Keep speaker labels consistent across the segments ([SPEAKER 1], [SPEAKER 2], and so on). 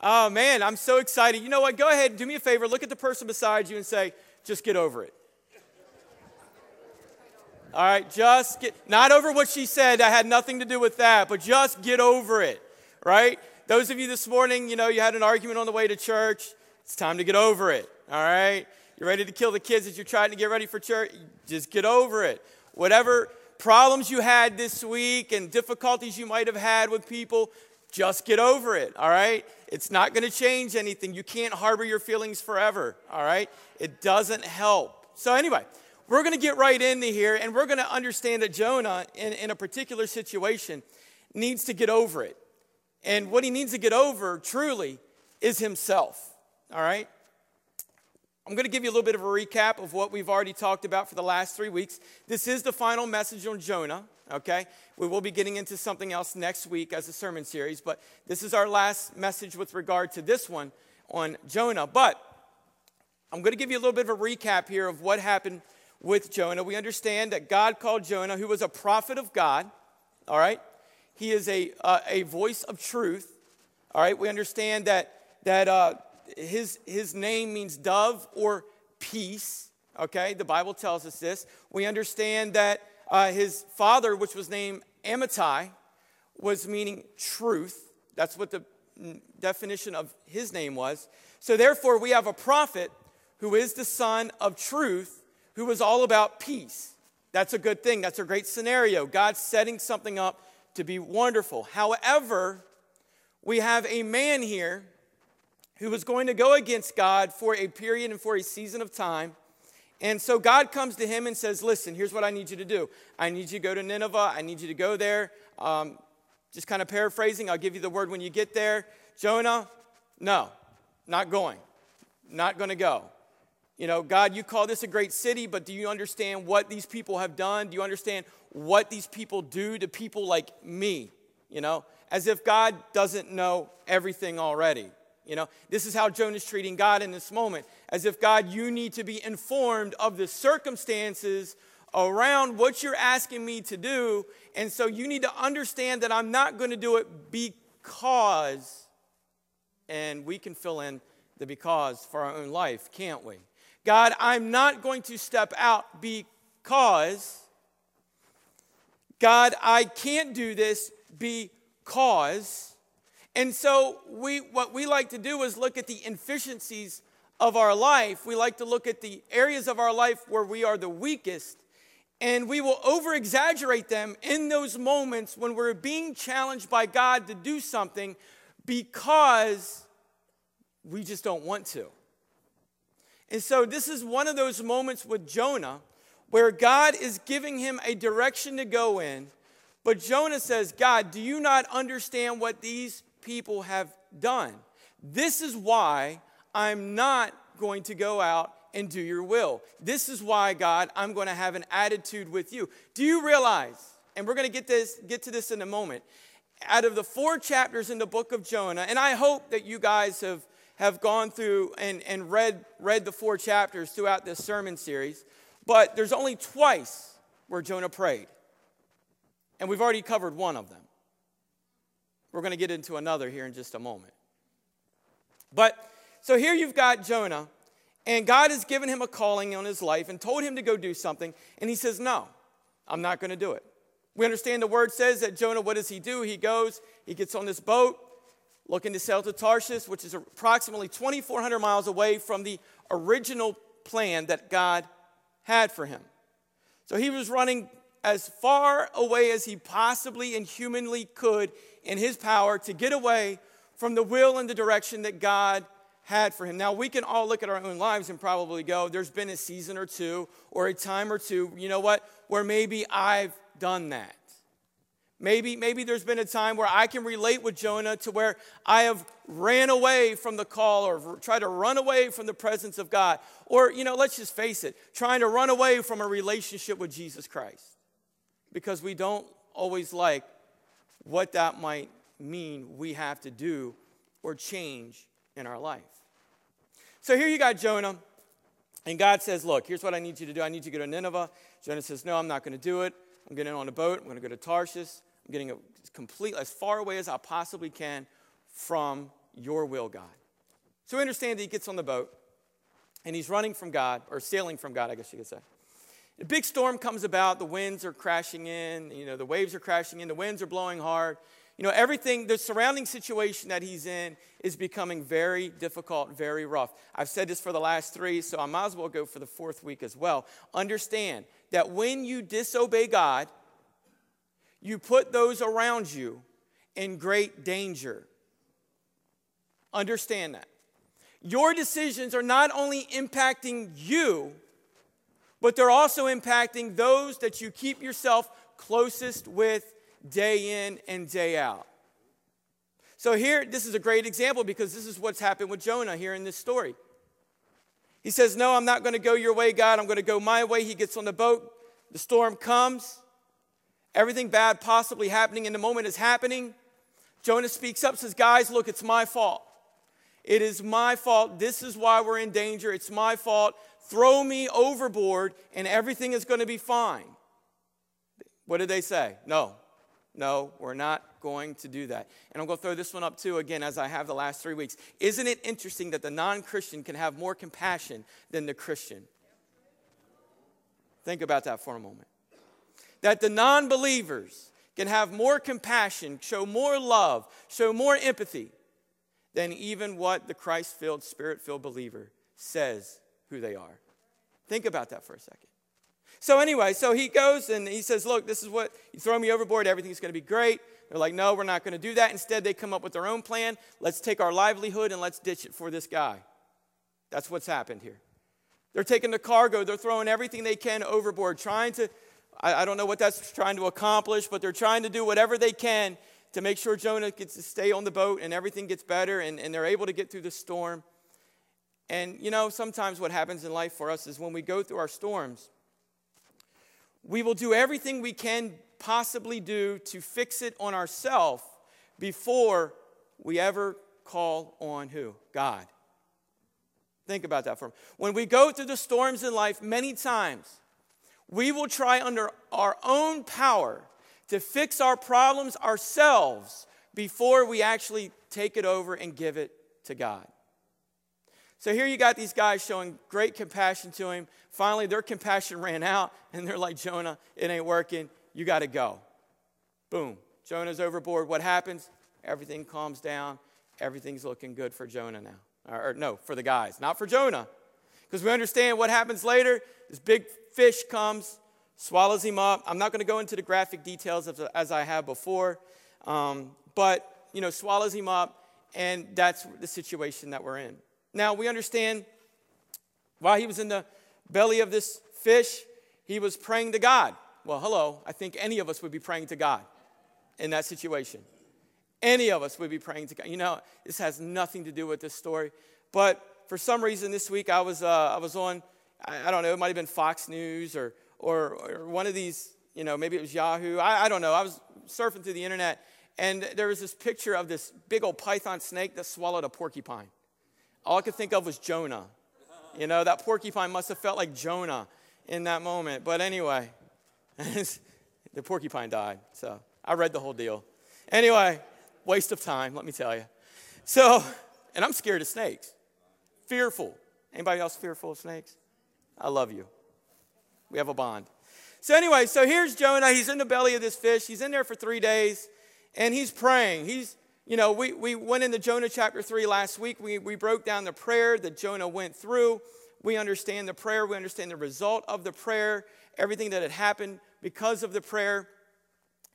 [SPEAKER 1] Oh man, I'm so excited. You know what? Go ahead, do me a favor, look at the person beside you and say, just get over it. All right, just get, not over what she said, I had nothing to do with that, but just get over it, right? Those of you this morning, you know, you had an argument on the way to church, it's time to get over it, all right? You're ready to kill the kids as you're trying to get ready for church, just get over it. Whatever problems you had this week and difficulties you might have had with people, just get over it, all right? It's not going to change anything. You can't harbor your feelings forever, all right? It doesn't help. So, anyway, we're going to get right into here and we're going to understand that Jonah, in, in a particular situation, needs to get over it. And what he needs to get over, truly, is himself, all right? I'm going to give you a little bit of a recap of what we've already talked about for the last three weeks. This is the final message on Jonah, okay? We will be getting into something else next week as a sermon series, but this is our last message with regard to this one on Jonah. But I'm going to give you a little bit of a recap here of what happened with Jonah. We understand that God called Jonah, who was a prophet of God, all right? He is a, uh, a voice of truth, all right? We understand that, that uh, his, his name means dove or peace, okay? The Bible tells us this. We understand that uh, his father, which was named Amittai, was meaning truth. That's what the definition of his name was. So, therefore, we have a prophet who is the son of truth, who was all about peace. That's a good thing. That's a great scenario. God's setting something up to be wonderful. However, we have a man here who was going to go against God for a period and for a season of time. And so God comes to him and says, Listen, here's what I need you to do. I need you to go to Nineveh. I need you to go there. Um, just kind of paraphrasing, I'll give you the word when you get there. Jonah, no, not going. Not going to go. You know, God, you call this a great city, but do you understand what these people have done? Do you understand what these people do to people like me? You know, as if God doesn't know everything already. You know, this is how Jonah's treating God in this moment. As if, God, you need to be informed of the circumstances around what you're asking me to do. And so you need to understand that I'm not going to do it because, and we can fill in the because for our own life, can't we? God, I'm not going to step out because, God, I can't do this because, and so we what we like to do is look at the inefficiencies of our life. We like to look at the areas of our life where we are the weakest and we will over exaggerate them in those moments when we're being challenged by God to do something because we just don't want to. And so, this is one of those moments with Jonah where God is giving him a direction to go in. But Jonah says, God, do you not understand what these people have done. This is why I'm not going to go out and do your will. This is why, God, I'm going to have an attitude with you. Do you realize, and we're going to get, this, get to this in a moment, out of the four chapters in the book of Jonah, and I hope that you guys have, have gone through and, and read, read the four chapters throughout this sermon series, but there's only twice where Jonah prayed. And we've already covered one of them. We're going to get into another here in just a moment. But so here you've got Jonah, and God has given him a calling on his life and told him to go do something, and he says, No, I'm not going to do it. We understand the word says that Jonah, what does he do? He goes, he gets on this boat, looking to sail to Tarshish, which is approximately 2,400 miles away from the original plan that God had for him. So he was running as far away as he possibly and humanly could in his power to get away from the will and the direction that God had for him. Now, we can all look at our own lives and probably go, there's been a season or two or a time or two, you know what, where maybe I've done that. Maybe, maybe there's been a time where I can relate with Jonah to where I have ran away from the call or tried to run away from the presence of God. Or, you know, let's just face it, trying to run away from a relationship with Jesus Christ. Because we don't always like what that might mean we have to do or change in our life. So here you got Jonah, and God says, Look, here's what I need you to do. I need you to go to Nineveh. Jonah says, No, I'm not going to do it. I'm getting on a boat. I'm going to go to Tarshish. I'm getting a complete, as far away as I possibly can from your will, God. So we understand that he gets on the boat and he's running from God, or sailing from God, I guess you could say. A big storm comes about, the winds are crashing in, you know, the waves are crashing in, the winds are blowing hard. You know, everything, the surrounding situation that he's in is becoming very difficult, very rough. I've said this for the last three, so I might as well go for the fourth week as well. Understand that when you disobey God, you put those around you in great danger. Understand that. Your decisions are not only impacting you, but they're also impacting those that you keep yourself closest with day in and day out. So, here, this is a great example because this is what's happened with Jonah here in this story. He says, No, I'm not going to go your way, God. I'm going to go my way. He gets on the boat. The storm comes. Everything bad possibly happening in the moment is happening. Jonah speaks up, says, Guys, look, it's my fault. It is my fault. This is why we're in danger. It's my fault. Throw me overboard and everything is going to be fine. What did they say? No, no, we're not going to do that. And I'm going to throw this one up too, again, as I have the last three weeks. Isn't it interesting that the non Christian can have more compassion than the Christian? Think about that for a moment. That the non believers can have more compassion, show more love, show more empathy than even what the Christ filled, spirit filled believer says who they are. Think about that for a second. So, anyway, so he goes and he says, Look, this is what you throw me overboard, everything's going to be great. They're like, No, we're not going to do that. Instead, they come up with their own plan. Let's take our livelihood and let's ditch it for this guy. That's what's happened here. They're taking the cargo, they're throwing everything they can overboard, trying to, I, I don't know what that's trying to accomplish, but they're trying to do whatever they can to make sure Jonah gets to stay on the boat and everything gets better and, and they're able to get through the storm. And you know, sometimes what happens in life for us is when we go through our storms, we will do everything we can possibly do to fix it on ourselves before we ever call on who? God. Think about that for a moment. When we go through the storms in life, many times we will try under our own power to fix our problems ourselves before we actually take it over and give it to God. So here you got these guys showing great compassion to him. Finally, their compassion ran out, and they're like, Jonah, it ain't working. You got to go. Boom. Jonah's overboard. What happens? Everything calms down. Everything's looking good for Jonah now. Or, or no, for the guys, not for Jonah. Because we understand what happens later. This big fish comes, swallows him up. I'm not going to go into the graphic details of, as I have before, um, but, you know, swallows him up, and that's the situation that we're in. Now, we understand while he was in the belly of this fish, he was praying to God. Well, hello, I think any of us would be praying to God in that situation. Any of us would be praying to God. You know, this has nothing to do with this story, but for some reason this week I was, uh, I was on, I, I don't know, it might have been Fox News or, or, or one of these, you know, maybe it was Yahoo. I, I don't know. I was surfing through the internet and there was this picture of this big old python snake that swallowed a porcupine. All I could think of was Jonah. You know, that porcupine must have felt like Jonah in that moment. But anyway, the porcupine died. So I read the whole deal. Anyway, waste of time, let me tell you. So, and I'm scared of snakes. Fearful. Anybody else fearful of snakes? I love you. We have a bond. So, anyway, so here's Jonah. He's in the belly of this fish. He's in there for three days and he's praying. He's, you know, we, we went into Jonah chapter 3 last week. We, we broke down the prayer that Jonah went through. We understand the prayer. We understand the result of the prayer, everything that had happened because of the prayer.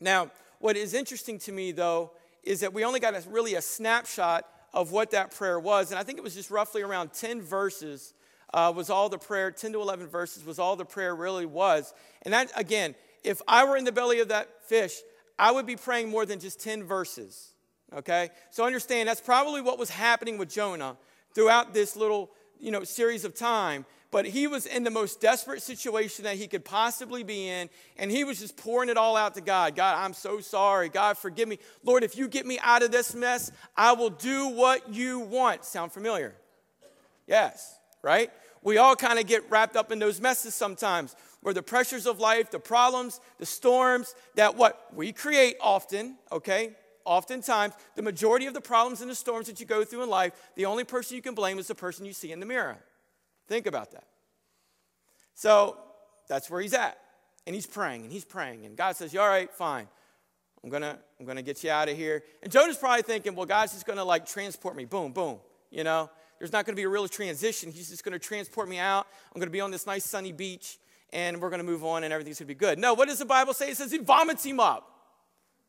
[SPEAKER 1] Now, what is interesting to me, though, is that we only got a, really a snapshot of what that prayer was. And I think it was just roughly around 10 verses uh, was all the prayer, 10 to 11 verses was all the prayer really was. And that, again, if I were in the belly of that fish, I would be praying more than just 10 verses. Okay? So understand that's probably what was happening with Jonah throughout this little, you know, series of time. But he was in the most desperate situation that he could possibly be in, and he was just pouring it all out to God. God, I'm so sorry. God, forgive me. Lord, if you get me out of this mess, I will do what you want. Sound familiar? Yes, right? We all kind of get wrapped up in those messes sometimes where the pressures of life, the problems, the storms that what we create often, okay? Oftentimes, the majority of the problems and the storms that you go through in life, the only person you can blame is the person you see in the mirror. Think about that. So that's where he's at. And he's praying and he's praying. And God says, All right, fine. I'm gonna, I'm gonna get you out of here. And Jonah's probably thinking, well, God's just gonna like transport me. Boom, boom. You know, there's not gonna be a real transition. He's just gonna transport me out. I'm gonna be on this nice sunny beach and we're gonna move on and everything's gonna be good. No, what does the Bible say? It says he vomits him up.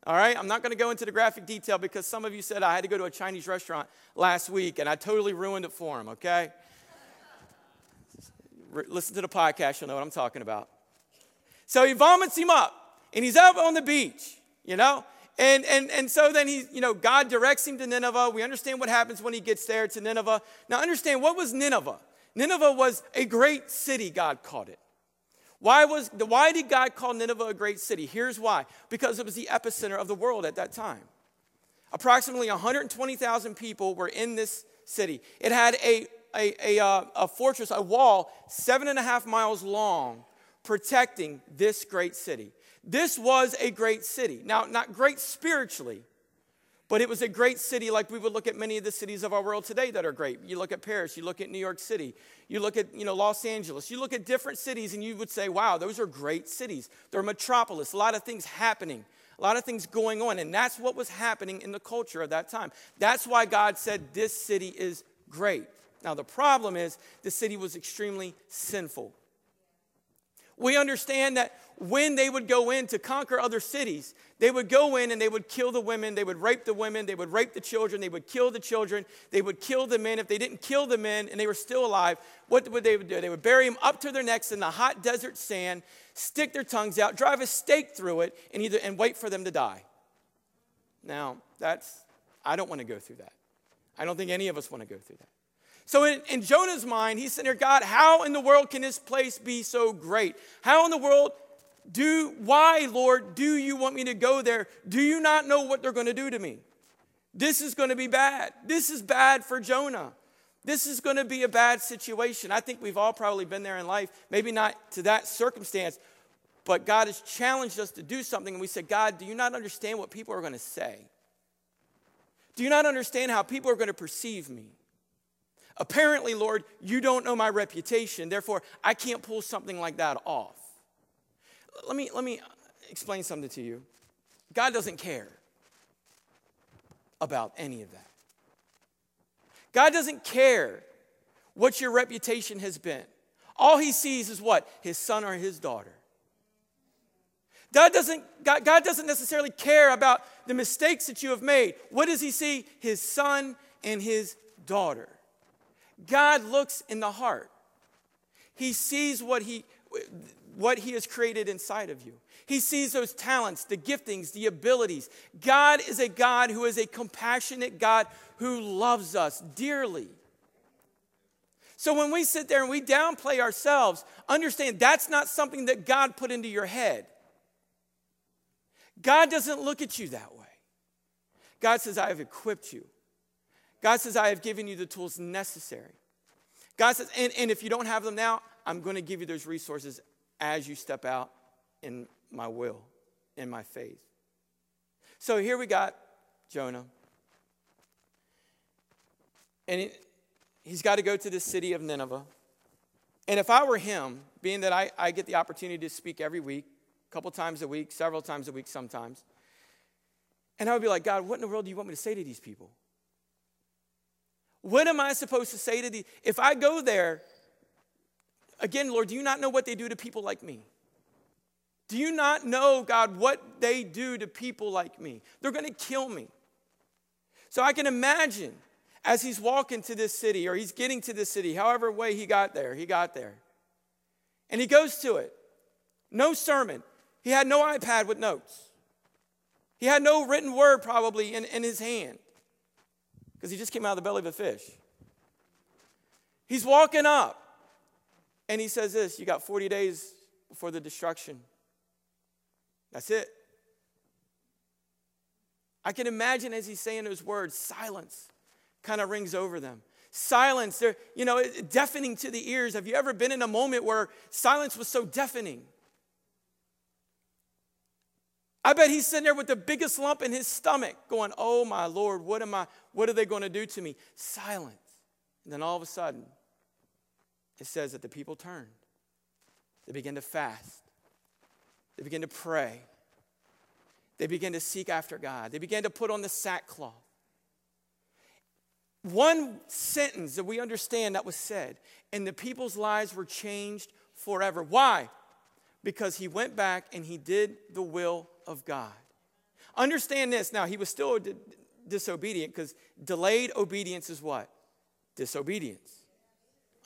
[SPEAKER 1] All right, I'm not gonna go into the graphic detail because some of you said I had to go to a Chinese restaurant last week and I totally ruined it for him, okay? Listen to the podcast, you'll know what I'm talking about. So he vomits him up and he's up on the beach you know? And, and, and so then he, you know, God directs him to Nineveh. We understand what happens when he gets there to Nineveh. Now, understand what was Nineveh? Nineveh was a great city, God called it. Why, was, why did God call Nineveh a great city? Here's why because it was the epicenter of the world at that time. Approximately 120,000 people were in this city. It had a, a, a, uh, a fortress, a wall, seven and a half miles long, protecting this great city. This was a great city. Now, not great spiritually, but it was a great city like we would look at many of the cities of our world today that are great. You look at Paris, you look at New York City, you look at you know, Los Angeles, you look at different cities and you would say, wow, those are great cities. They're metropolis, a lot of things happening, a lot of things going on. And that's what was happening in the culture of that time. That's why God said this city is great. Now, the problem is the city was extremely sinful. We understand that when they would go in to conquer other cities, they would go in and they would kill the women, they would rape the women, they would rape the children, they would kill the children, they would kill the men. If they didn't kill the men and they were still alive, what would they do? They would bury them up to their necks in the hot desert sand, stick their tongues out, drive a stake through it, and, either, and wait for them to die. Now, that's, I don't want to go through that. I don't think any of us want to go through that. So in, in, Jonah's mind, he's saying, Here, God, how in the world can this place be so great? How in the world do, why, Lord, do you want me to go there? Do you not know what they're going to do to me? This is going to be bad. This is bad for Jonah. This is going to be a bad situation. I think we've all probably been there in life, maybe not to that circumstance, but God has challenged us to do something, and we said, God, do you not understand what people are going to say? Do you not understand how people are going to perceive me? Apparently, Lord, you don't know my reputation, therefore, I can't pull something like that off. Let me, let me explain something to you. God doesn't care about any of that. God doesn't care what your reputation has been. All he sees is what? His son or his daughter. God doesn't, God, God doesn't necessarily care about the mistakes that you have made. What does he see? His son and his daughter. God looks in the heart. He sees what he, what he has created inside of you. He sees those talents, the giftings, the abilities. God is a God who is a compassionate God who loves us dearly. So when we sit there and we downplay ourselves, understand that's not something that God put into your head. God doesn't look at you that way. God says, I have equipped you. God says, I have given you the tools necessary. God says, and, and if you don't have them now, I'm going to give you those resources as you step out in my will, in my faith. So here we got Jonah. And he, he's got to go to the city of Nineveh. And if I were him, being that I, I get the opportunity to speak every week, a couple times a week, several times a week sometimes, and I would be like, God, what in the world do you want me to say to these people? What am I supposed to say to these? If I go there Again, Lord, do you not know what they do to people like me? Do you not know, God, what they do to people like me? They're going to kill me. So I can imagine as he's walking to this city or he's getting to this city, however way he got there, he got there. And he goes to it. No sermon. He had no iPad with notes. He had no written word probably in, in his hand because he just came out of the belly of a fish. He's walking up. And he says this you got 40 days before the destruction. That's it. I can imagine as he's saying those words, silence kind of rings over them. Silence, they're, you know, deafening to the ears. Have you ever been in a moment where silence was so deafening? I bet he's sitting there with the biggest lump in his stomach, going, Oh my Lord, what am I, what are they going to do to me? Silence. And then all of a sudden, it says that the people turned. They began to fast. They began to pray. They began to seek after God. They began to put on the sackcloth. One sentence that we understand that was said, and the people's lives were changed forever. Why? Because he went back and he did the will of God. Understand this now, he was still disobedient because delayed obedience is what? Disobedience.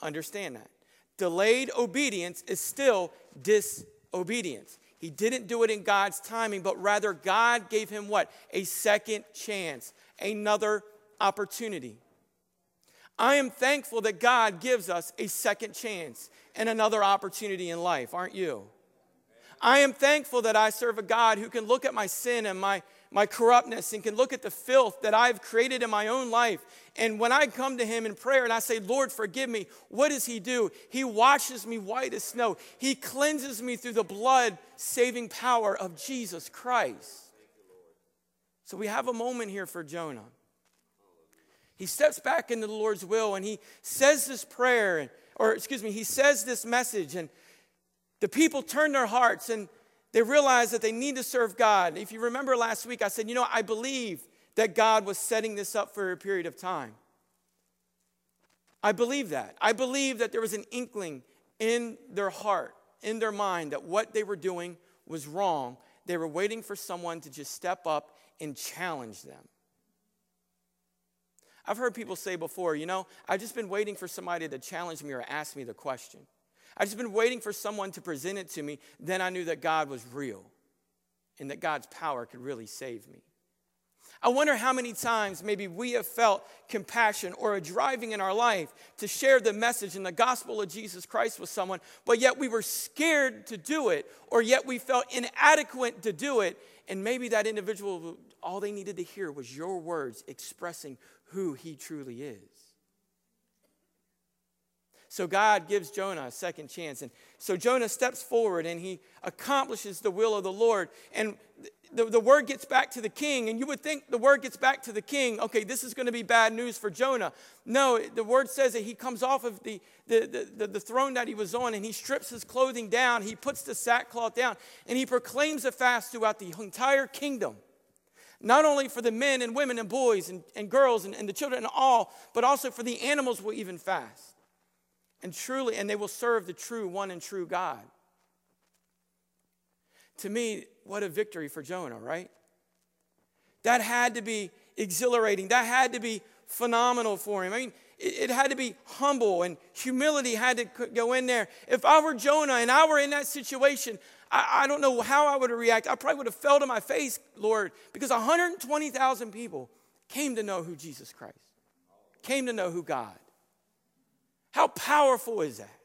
[SPEAKER 1] Understand that. Delayed obedience is still disobedience. He didn't do it in God's timing, but rather God gave him what? A second chance, another opportunity. I am thankful that God gives us a second chance and another opportunity in life, aren't you? I am thankful that I serve a God who can look at my sin and my, my corruptness and can look at the filth that I've created in my own life. And when I come to Him in prayer and I say, Lord, forgive me, what does He do? He washes me white as snow, He cleanses me through the blood saving power of Jesus Christ. So we have a moment here for Jonah. He steps back into the Lord's will and he says this prayer, or excuse me, he says this message, and the people turn their hearts and they realize that they need to serve God. If you remember last week, I said, you know, I believe that God was setting this up for a period of time. I believe that. I believe that there was an inkling in their heart, in their mind, that what they were doing was wrong. They were waiting for someone to just step up and challenge them. I've heard people say before, you know, I've just been waiting for somebody to challenge me or ask me the question. I've just been waiting for someone to present it to me. Then I knew that God was real and that God's power could really save me. I wonder how many times maybe we have felt compassion or a driving in our life to share the message and the gospel of Jesus Christ with someone, but yet we were scared to do it, or yet we felt inadequate to do it. And maybe that individual, all they needed to hear was your words expressing who he truly is. So God gives Jonah a second chance. And so Jonah steps forward and he accomplishes the will of the Lord. And the, the word gets back to the king. And you would think the word gets back to the king, okay, this is going to be bad news for Jonah. No, the word says that he comes off of the, the, the, the throne that he was on and he strips his clothing down. He puts the sackcloth down and he proclaims a fast throughout the entire kingdom not only for the men and women and boys and, and girls and, and the children and all, but also for the animals will even fast and truly, and they will serve the true one and true God. To me, what a victory for Jonah, right? That had to be exhilarating. That had to be phenomenal for him. I mean, it, had to be humble and humility had to go in there. If I were Jonah and I were in that situation, I, I don't know how I would have reacted. I probably would have fell to my face, Lord, because 120,000 people came to know who Jesus Christ, came to know who God. How powerful is that?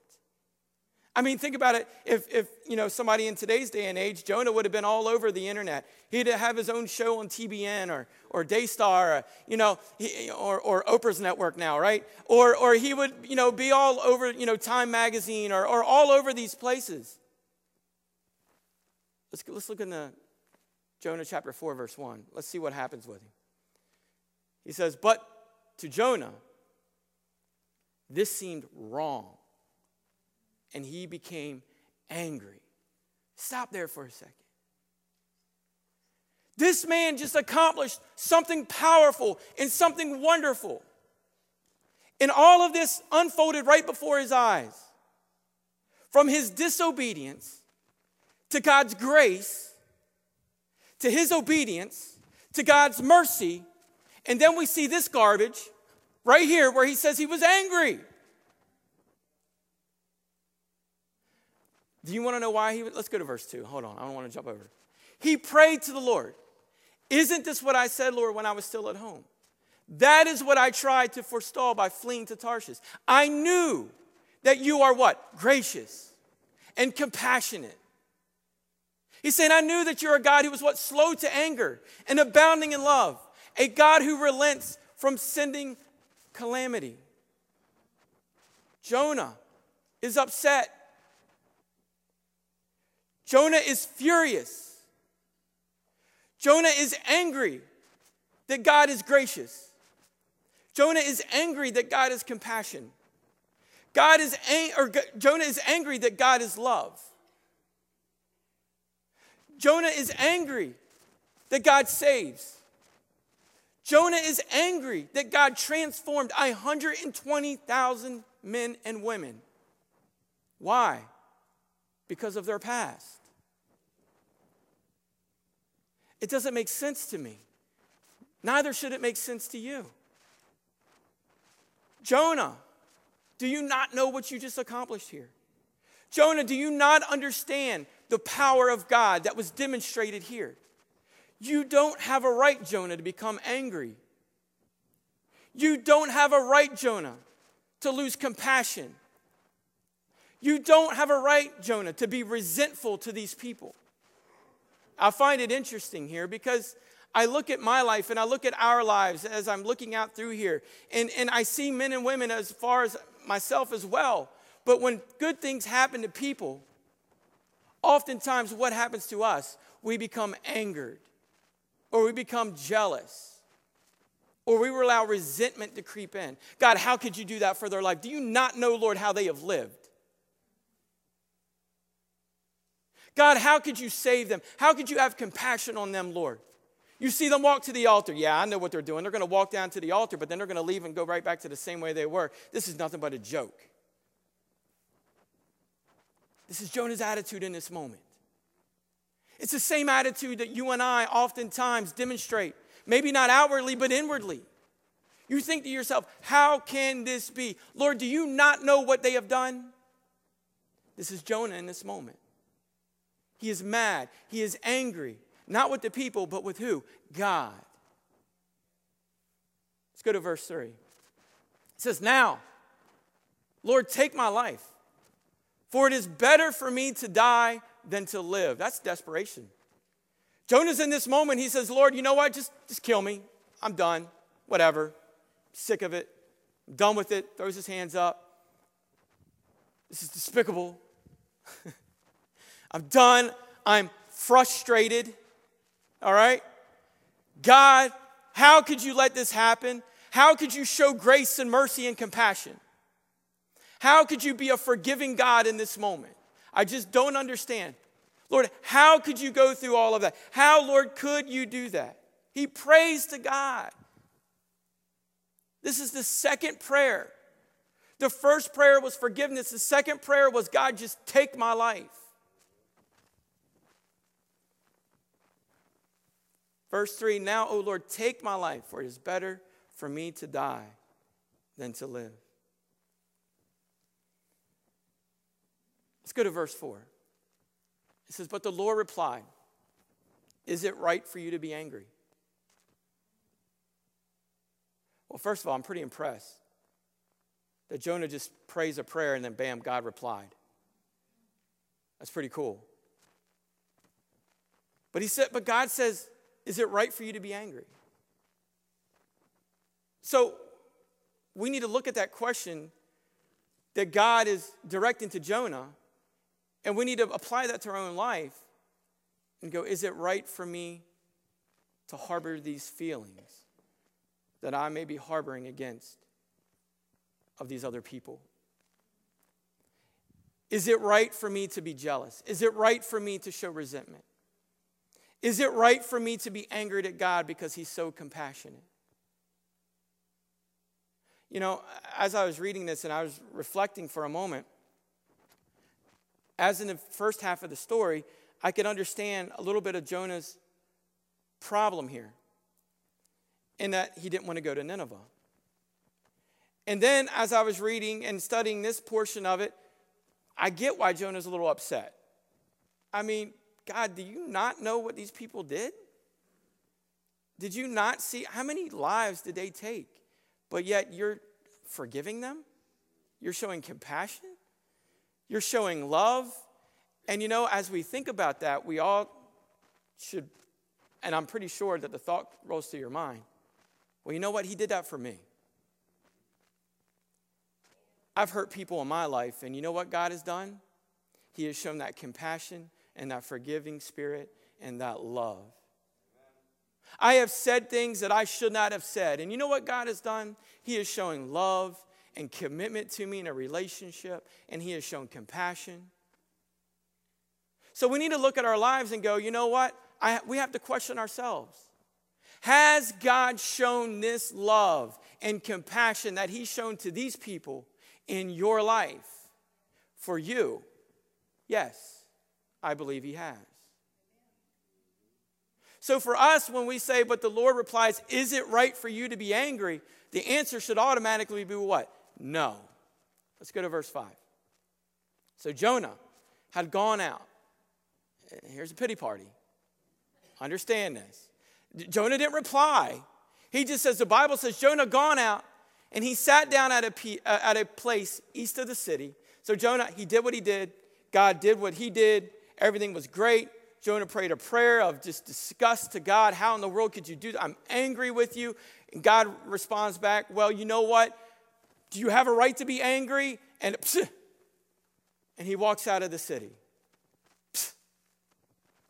[SPEAKER 1] I mean, think about it. If, if you know somebody in today's day and age, Jonah would have been all over the internet. He'd have his own show on TBN or, or Daystar, or, you know, he, or, or Oprah's network now, right? Or, or he would, you know, be all over, you know, Time Magazine or, or all over these places. Let's, let's look in the Jonah chapter 4, verse 1. Let's see what happens with him. He says, But to Jonah, this seemed wrong. And he became angry. Stop there for a second. This man just accomplished something powerful and something wonderful. And all of this unfolded right before his eyes. From his disobedience to God's grace, to his obedience, to God's mercy. And then we see this garbage right here where he says he was angry. Do you want to know why he? Let's go to verse 2. Hold on, I don't want to jump over. He prayed to the Lord. Isn't this what I said, Lord, when I was still at home? That is what I tried to forestall by fleeing to Tarshish. I knew that you are what? Gracious and compassionate. He's saying, I knew that you're a God who was what? Slow to anger and abounding in love, a God who relents from sending calamity. Jonah is upset. Jonah is furious. Jonah is angry that God is gracious. Jonah is angry that God is compassion. God is ang- or Jonah is angry that God is love. Jonah is angry that God saves. Jonah is angry that God transformed 120,000 men and women. Why? Because of their past. It doesn't make sense to me. Neither should it make sense to you. Jonah, do you not know what you just accomplished here? Jonah, do you not understand the power of God that was demonstrated here? You don't have a right, Jonah, to become angry. You don't have a right, Jonah, to lose compassion. You don't have a right, Jonah, to be resentful to these people. I find it interesting here because I look at my life and I look at our lives as I'm looking out through here, and, and I see men and women as far as myself as well. But when good things happen to people, oftentimes what happens to us? We become angered, or we become jealous, or we allow resentment to creep in. God, how could you do that for their life? Do you not know, Lord, how they have lived? God, how could you save them? How could you have compassion on them, Lord? You see them walk to the altar. Yeah, I know what they're doing. They're going to walk down to the altar, but then they're going to leave and go right back to the same way they were. This is nothing but a joke. This is Jonah's attitude in this moment. It's the same attitude that you and I oftentimes demonstrate, maybe not outwardly, but inwardly. You think to yourself, how can this be? Lord, do you not know what they have done? This is Jonah in this moment. He is mad, he is angry, not with the people, but with who? God. Let's go to verse 3. It says, Now, Lord, take my life, for it is better for me to die than to live. That's desperation. Jonah's in this moment. He says, Lord, you know what? Just, just kill me. I'm done. Whatever. Sick of it. I'm done with it. Throws his hands up. This is despicable. I'm done. I'm frustrated. All right? God, how could you let this happen? How could you show grace and mercy and compassion? How could you be a forgiving God in this moment? I just don't understand. Lord, how could you go through all of that? How, Lord, could you do that? He prays to God. This is the second prayer. The first prayer was forgiveness, the second prayer was, God, just take my life. Verse 3 Now, O Lord, take my life, for it is better for me to die than to live. Let's go to verse 4. It says, But the Lord replied, Is it right for you to be angry? Well, first of all, I'm pretty impressed that Jonah just prays a prayer and then bam, God replied. That's pretty cool. But he said, but God says, is it right for you to be angry? So we need to look at that question that God is directing to Jonah, and we need to apply that to our own life and go, is it right for me to harbor these feelings that I may be harboring against of these other people? Is it right for me to be jealous? Is it right for me to show resentment? Is it right for me to be angered at God because He's so compassionate? You know, as I was reading this and I was reflecting for a moment, as in the first half of the story, I could understand a little bit of Jonah's problem here in that he didn't want to go to Nineveh. And then as I was reading and studying this portion of it, I get why Jonah's a little upset. I mean, God, do you not know what these people did? Did you not see how many lives did they take? But yet you're forgiving them? You're showing compassion? You're showing love? And you know, as we think about that, we all should, and I'm pretty sure that the thought rolls through your mind well, you know what? He did that for me. I've hurt people in my life, and you know what God has done? He has shown that compassion and that forgiving spirit and that love. I have said things that I should not have said. And you know what God has done? He is showing love and commitment to me in a relationship, and He has shown compassion. So we need to look at our lives and go, you know what? I, we have to question ourselves. Has God shown this love and compassion that He's shown to these people in your life for you? Yes, I believe He has. So for us, when we say, but the Lord replies, Is it right for you to be angry? The answer should automatically be what? No. Let's go to verse 5. So Jonah had gone out. Here's a pity party. Understand this. Jonah didn't reply. He just says, the Bible says Jonah gone out and he sat down at a, uh, at a place east of the city. So Jonah, he did what he did. God did what he did. Everything was great. Jonah prayed a prayer of just disgust to God. How in the world could you do that? I'm angry with you. And God responds back, Well, you know what? Do you have a right to be angry? And, and he walks out of the city.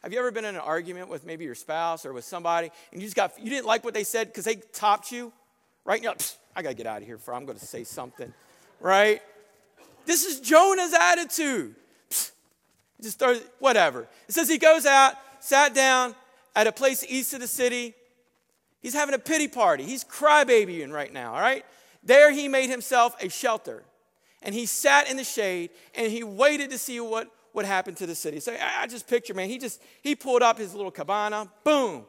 [SPEAKER 1] Have you ever been in an argument with maybe your spouse or with somebody and you just got, you didn't like what they said because they topped you, right? I got to get out of here for I'm going to say something, right? This is Jonah's attitude. Just started, whatever. It says he goes out, sat down at a place east of the city. He's having a pity party. He's crybabying right now, all right? There he made himself a shelter. And he sat in the shade and he waited to see what would happen to the city. So I, just picture, man, he just he pulled up his little cabana, boom,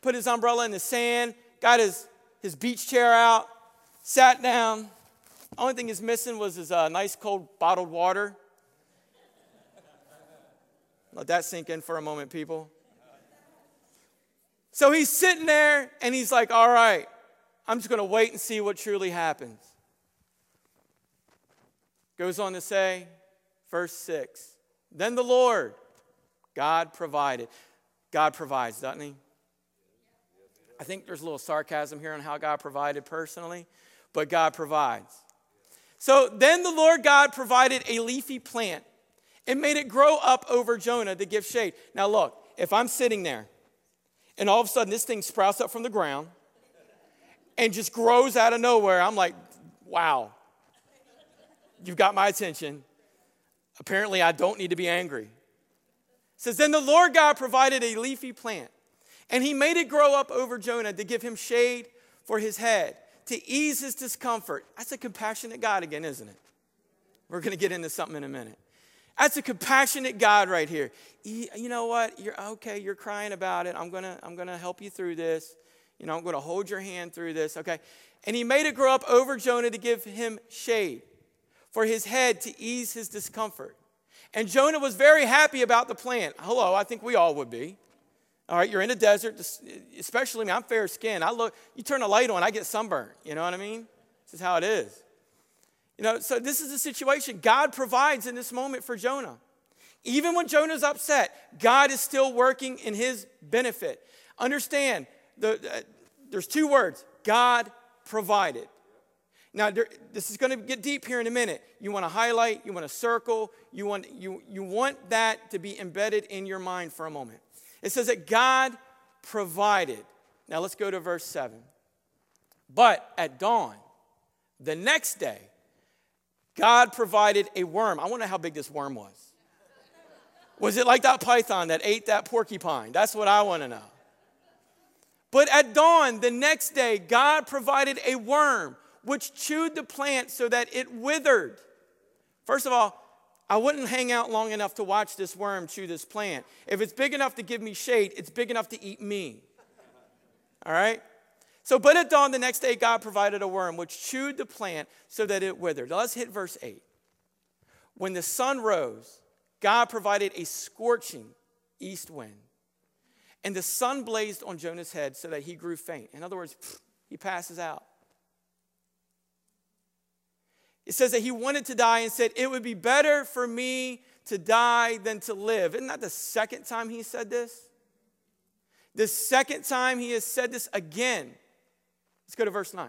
[SPEAKER 1] put his umbrella in the sand, got his, his beach chair out, sat down. Only thing he's missing was his uh, nice cold bottled water. Let that sink in for a moment, people. So he's sitting there and he's like, all right, I'm just going to wait and see what truly happens. Goes on to say, verse 6 Then the Lord, God provided. God provides, doesn't he? I think there's a little sarcasm here on how God provided personally, but God provides. So then the Lord God provided a leafy plant and made it grow up over Jonah to give shade. Now, look, if I'm sitting there and all of a sudden this thing sprouts up from the ground and just grows out of nowhere, I'm like, wow, you've got my attention. Apparently, I don't need to be angry. It says, Then the Lord God provided a leafy plant, and he made it grow up over Jonah to give him shade for his head, to ease his discomfort. That's a compassionate God again, isn't it? We're going to get into something in a minute. That's a compassionate God right here. You know what? You're okay, you're crying about it. I'm going to I'm going to help you through this. You know, I'm going to hold your hand through this, okay? And he made it grow up over Jonah to give him shade for his head to ease his discomfort. And Jonah was very happy about the plant. Hello, I think we all would be. All right, you're in a desert, especially me. I'm fair skinned. I look, you turn a light on, I get sunburned. You know what I mean? This is how it is. You know, so this is the situation God provides in this moment for Jonah. Even when Jonah's upset, God is still working in his benefit. Understand, the, uh, there's two words God provided. Now, there, this is going to get deep here in a minute. You want to highlight, you want to circle, you want, you, you want that to be embedded in your mind for a moment. It says that God provided. Now, let's go to verse 7. But at dawn, the next day, God provided a worm. I wonder how big this worm was. Was it like that python that ate that porcupine? That's what I want to know. But at dawn, the next day, God provided a worm which chewed the plant so that it withered. First of all, I wouldn't hang out long enough to watch this worm chew this plant. If it's big enough to give me shade, it's big enough to eat me. All right? So, but at dawn the next day, God provided a worm which chewed the plant so that it withered. Now let's hit verse 8. When the sun rose, God provided a scorching east wind, and the sun blazed on Jonah's head so that he grew faint. In other words, he passes out. It says that he wanted to die and said, It would be better for me to die than to live. Isn't that the second time he said this? The second time he has said this again Let's go to verse 9.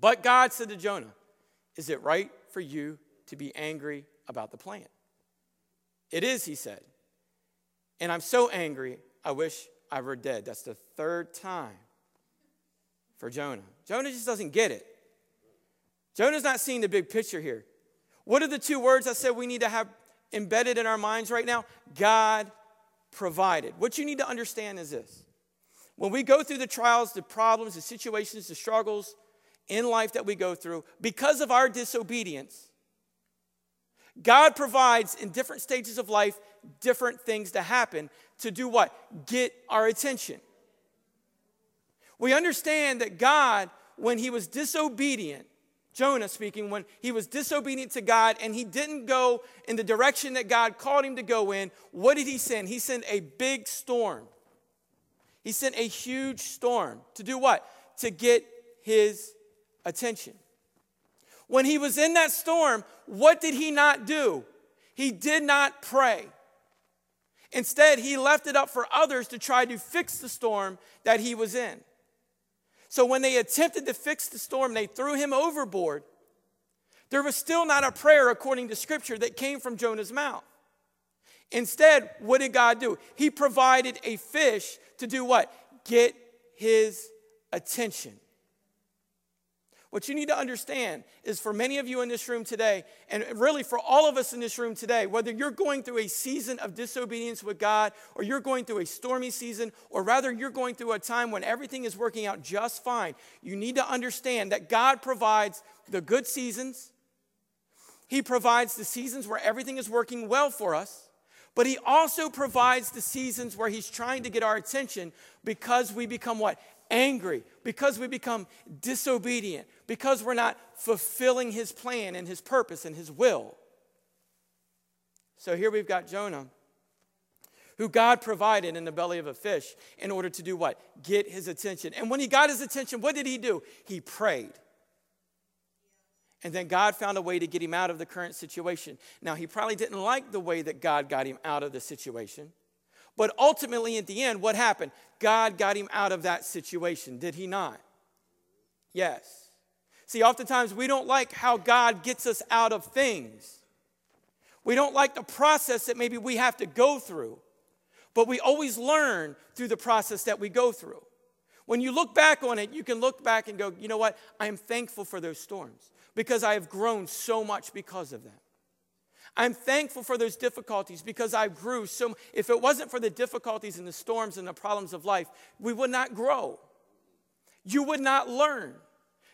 [SPEAKER 1] But God said to Jonah, Is it right for you to be angry about the plant? It is, he said. And I'm so angry, I wish I were dead. That's the third time for Jonah. Jonah just doesn't get it. Jonah's not seeing the big picture here. What are the two words I said we need to have embedded in our minds right now? God provided. What you need to understand is this when we go through the trials, the problems, the situations, the struggles in life that we go through, because of our disobedience, God provides in different stages of life different things to happen to do what? Get our attention. We understand that God, when he was disobedient, Jonah speaking, when he was disobedient to God and he didn't go in the direction that God called him to go in, what did he send? He sent a big storm. He sent a huge storm to do what? To get his attention. When he was in that storm, what did he not do? He did not pray. Instead, he left it up for others to try to fix the storm that he was in. So when they attempted to fix the storm, they threw him overboard. There was still not a prayer according to scripture that came from Jonah's mouth. Instead, what did God do? He provided a fish to do what? Get his attention. What you need to understand is for many of you in this room today, and really for all of us in this room today, whether you're going through a season of disobedience with God, or you're going through a stormy season, or rather you're going through a time when everything is working out just fine, you need to understand that God provides the good seasons. He provides the seasons where everything is working well for us. But he also provides the seasons where he's trying to get our attention because we become what? Angry, because we become disobedient, because we're not fulfilling his plan and his purpose and his will. So here we've got Jonah, who God provided in the belly of a fish in order to do what? Get his attention. And when he got his attention, what did he do? He prayed. And then God found a way to get him out of the current situation. Now, he probably didn't like the way that God got him out of the situation. But ultimately, at the end, what happened? God got him out of that situation, did he not? Yes. See, oftentimes we don't like how God gets us out of things. We don't like the process that maybe we have to go through, but we always learn through the process that we go through. When you look back on it, you can look back and go, you know what? I am thankful for those storms because I have grown so much because of them. I'm thankful for those difficulties because I grew so if it wasn't for the difficulties and the storms and the problems of life, we would not grow. You would not learn.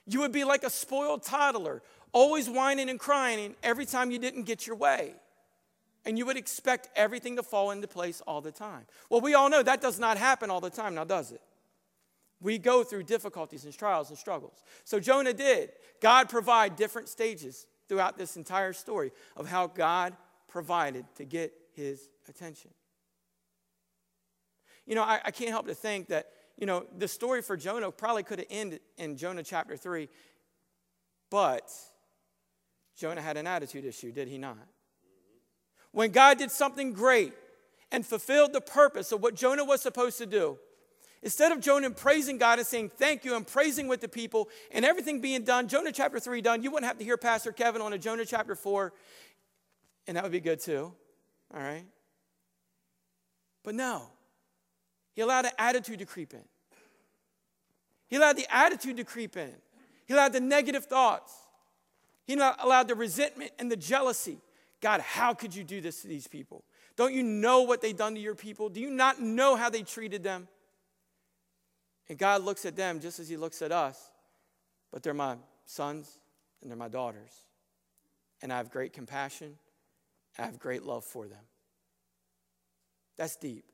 [SPEAKER 1] You would be like a spoiled toddler, always whining and crying every time you didn't get your way. And you would expect everything to fall into place all the time. Well, we all know that does not happen all the time, now does it? We go through difficulties and trials and struggles. So Jonah did. God provide different stages throughout this entire story of how God provided to get his attention. You know, I, I can't help to think that, you know, the story for Jonah probably could have ended in Jonah chapter 3, but Jonah had an attitude issue, did he not? When God did something great and fulfilled the purpose of what Jonah was supposed to do, Instead of Jonah praising God and saying thank you and praising with the people and everything being done, Jonah chapter 3 done, you wouldn't have to hear Pastor Kevin on a Jonah chapter 4, and that would be good too. All right? But no, he allowed an attitude to creep in. He allowed the attitude to creep in. He allowed the negative thoughts. He allowed the resentment and the jealousy. God, how could you do this to these people? Don't you know what they've done to your people? Do you not know how they treated them? And God looks at them just as He looks at us, but they're my sons and they're my daughters. And I have great compassion, I have great love for them. That's deep.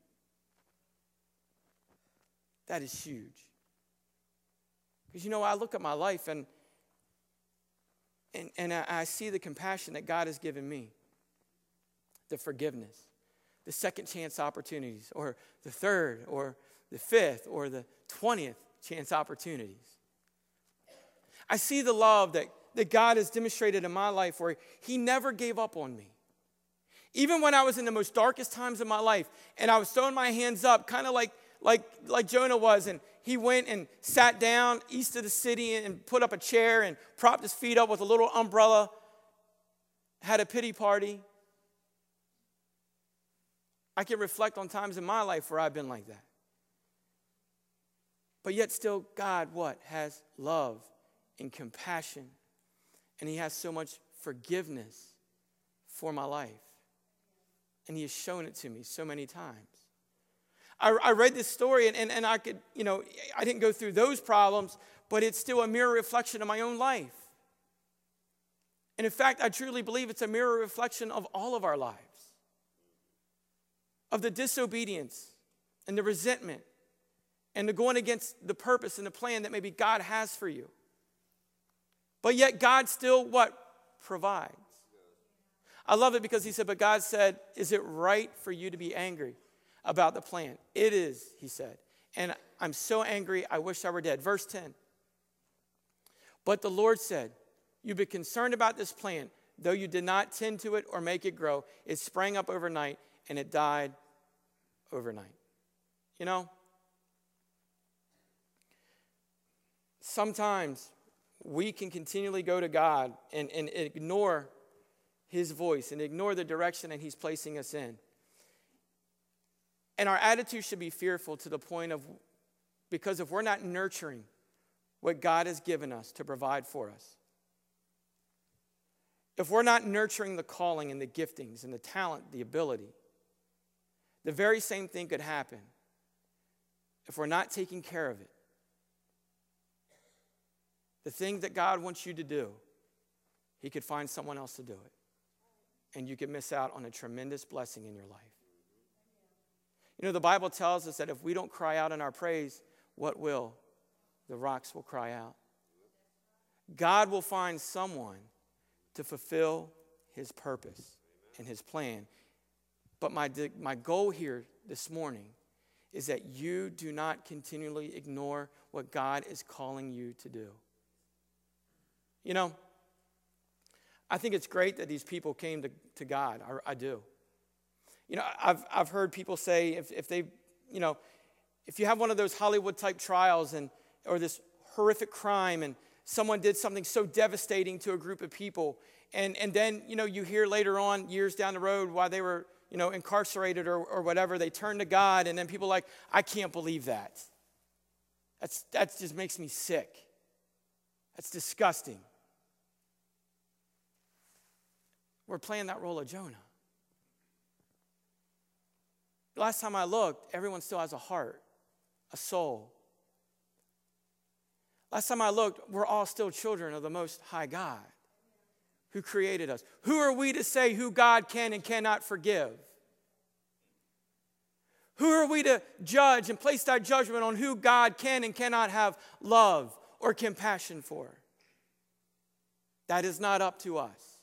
[SPEAKER 1] That is huge. Because you know, I look at my life and and, and I, I see the compassion that God has given me, the forgiveness, the second chance opportunities, or the third, or the fifth or the 20th chance opportunities. I see the love that, that God has demonstrated in my life where He never gave up on me. Even when I was in the most darkest times of my life and I was throwing my hands up, kind of like, like, like Jonah was, and he went and sat down east of the city and put up a chair and propped his feet up with a little umbrella, had a pity party. I can reflect on times in my life where I've been like that. But yet, still, God, what? Has love and compassion. And He has so much forgiveness for my life. And He has shown it to me so many times. I, I read this story and, and, and I could, you know, I didn't go through those problems, but it's still a mirror reflection of my own life. And in fact, I truly believe it's a mirror reflection of all of our lives of the disobedience and the resentment and the going against the purpose and the plan that maybe God has for you. But yet, God still what? Provides. I love it because he said, But God said, Is it right for you to be angry about the plan? It is, he said. And I'm so angry, I wish I were dead. Verse 10. But the Lord said, You've been concerned about this plant, though you did not tend to it or make it grow. It sprang up overnight and it died overnight. You know, sometimes we can continually go to God and, and ignore His voice and ignore the direction that He's placing us in. And our attitude should be fearful to the point of, because if we're not nurturing what God has given us to provide for us, if we're not nurturing the calling and the giftings and the talent, the ability, the very same thing could happen if we're not taking care of it. The thing that God wants you to do, He could find someone else to do it. And you could miss out on a tremendous blessing in your life. You know, the Bible tells us that if we don't cry out in our praise, what will? The rocks will cry out. God will find someone to fulfill his purpose and his plan. But my, my goal here this morning is that you do not continually ignore what God is calling you to do. You know, I think it's great that these people came to, to God. I, I do. You know, I've, I've heard people say if, if they, you know, if you have one of those Hollywood type trials and, or this horrific crime and someone did something so devastating to a group of people, and, and then, you know, you hear later on, years down the road, why they were, you know, incarcerated or, or whatever, they turn to God, and then people like, I can't believe that. That's, that just makes me sick. That's disgusting. We're playing that role of Jonah. Last time I looked, everyone still has a heart, a soul. Last time I looked, we're all still children of the Most High God who created us. Who are we to say who God can and cannot forgive? Who are we to judge and place that judgment on who God can and cannot have love or compassion for? That is not up to us.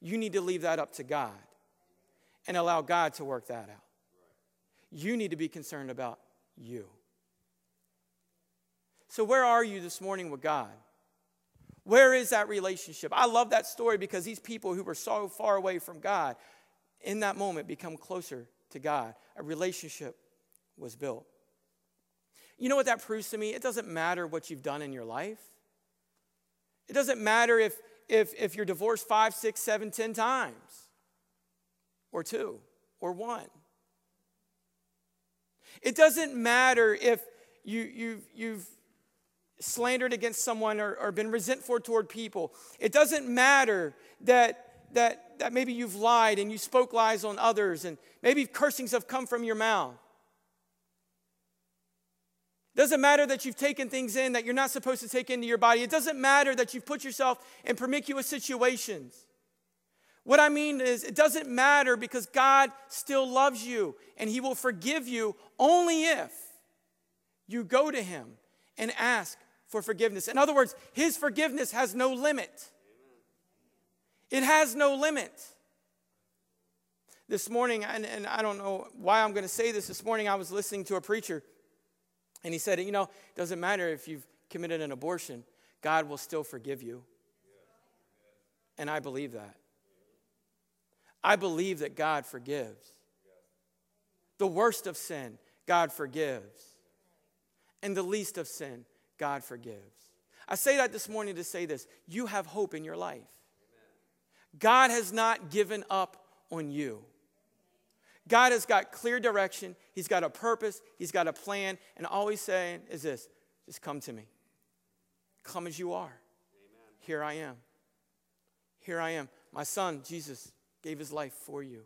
[SPEAKER 1] You need to leave that up to God and allow God to work that out. You need to be concerned about you. So, where are you this morning with God? Where is that relationship? I love that story because these people who were so far away from God in that moment become closer to God. A relationship was built. You know what that proves to me? It doesn't matter what you've done in your life. It doesn't matter if, if, if you're divorced five, six, seven, ten times, or two, or one. It doesn't matter if you, you've, you've slandered against someone or, or been resentful toward people. It doesn't matter that, that, that maybe you've lied and you spoke lies on others and maybe cursings have come from your mouth. It doesn't matter that you've taken things in that you're not supposed to take into your body. It doesn't matter that you've put yourself in promiscuous situations. What I mean is, it doesn't matter because God still loves you and He will forgive you only if you go to Him and ask for forgiveness. In other words, His forgiveness has no limit. It has no limit. This morning, and, and I don't know why I'm going to say this, this morning I was listening to a preacher, and he said, You know, it doesn't matter if you've committed an abortion, God will still forgive you. And I believe that. I believe that God forgives. The worst of sin, God forgives. And the least of sin, God forgives. I say that this morning to say this you have hope in your life. God has not given up on you. God has got clear direction, He's got a purpose, He's got a plan, and all He's saying is this just come to me. Come as you are. Amen. Here I am. Here I am. My son, Jesus, gave his life for you.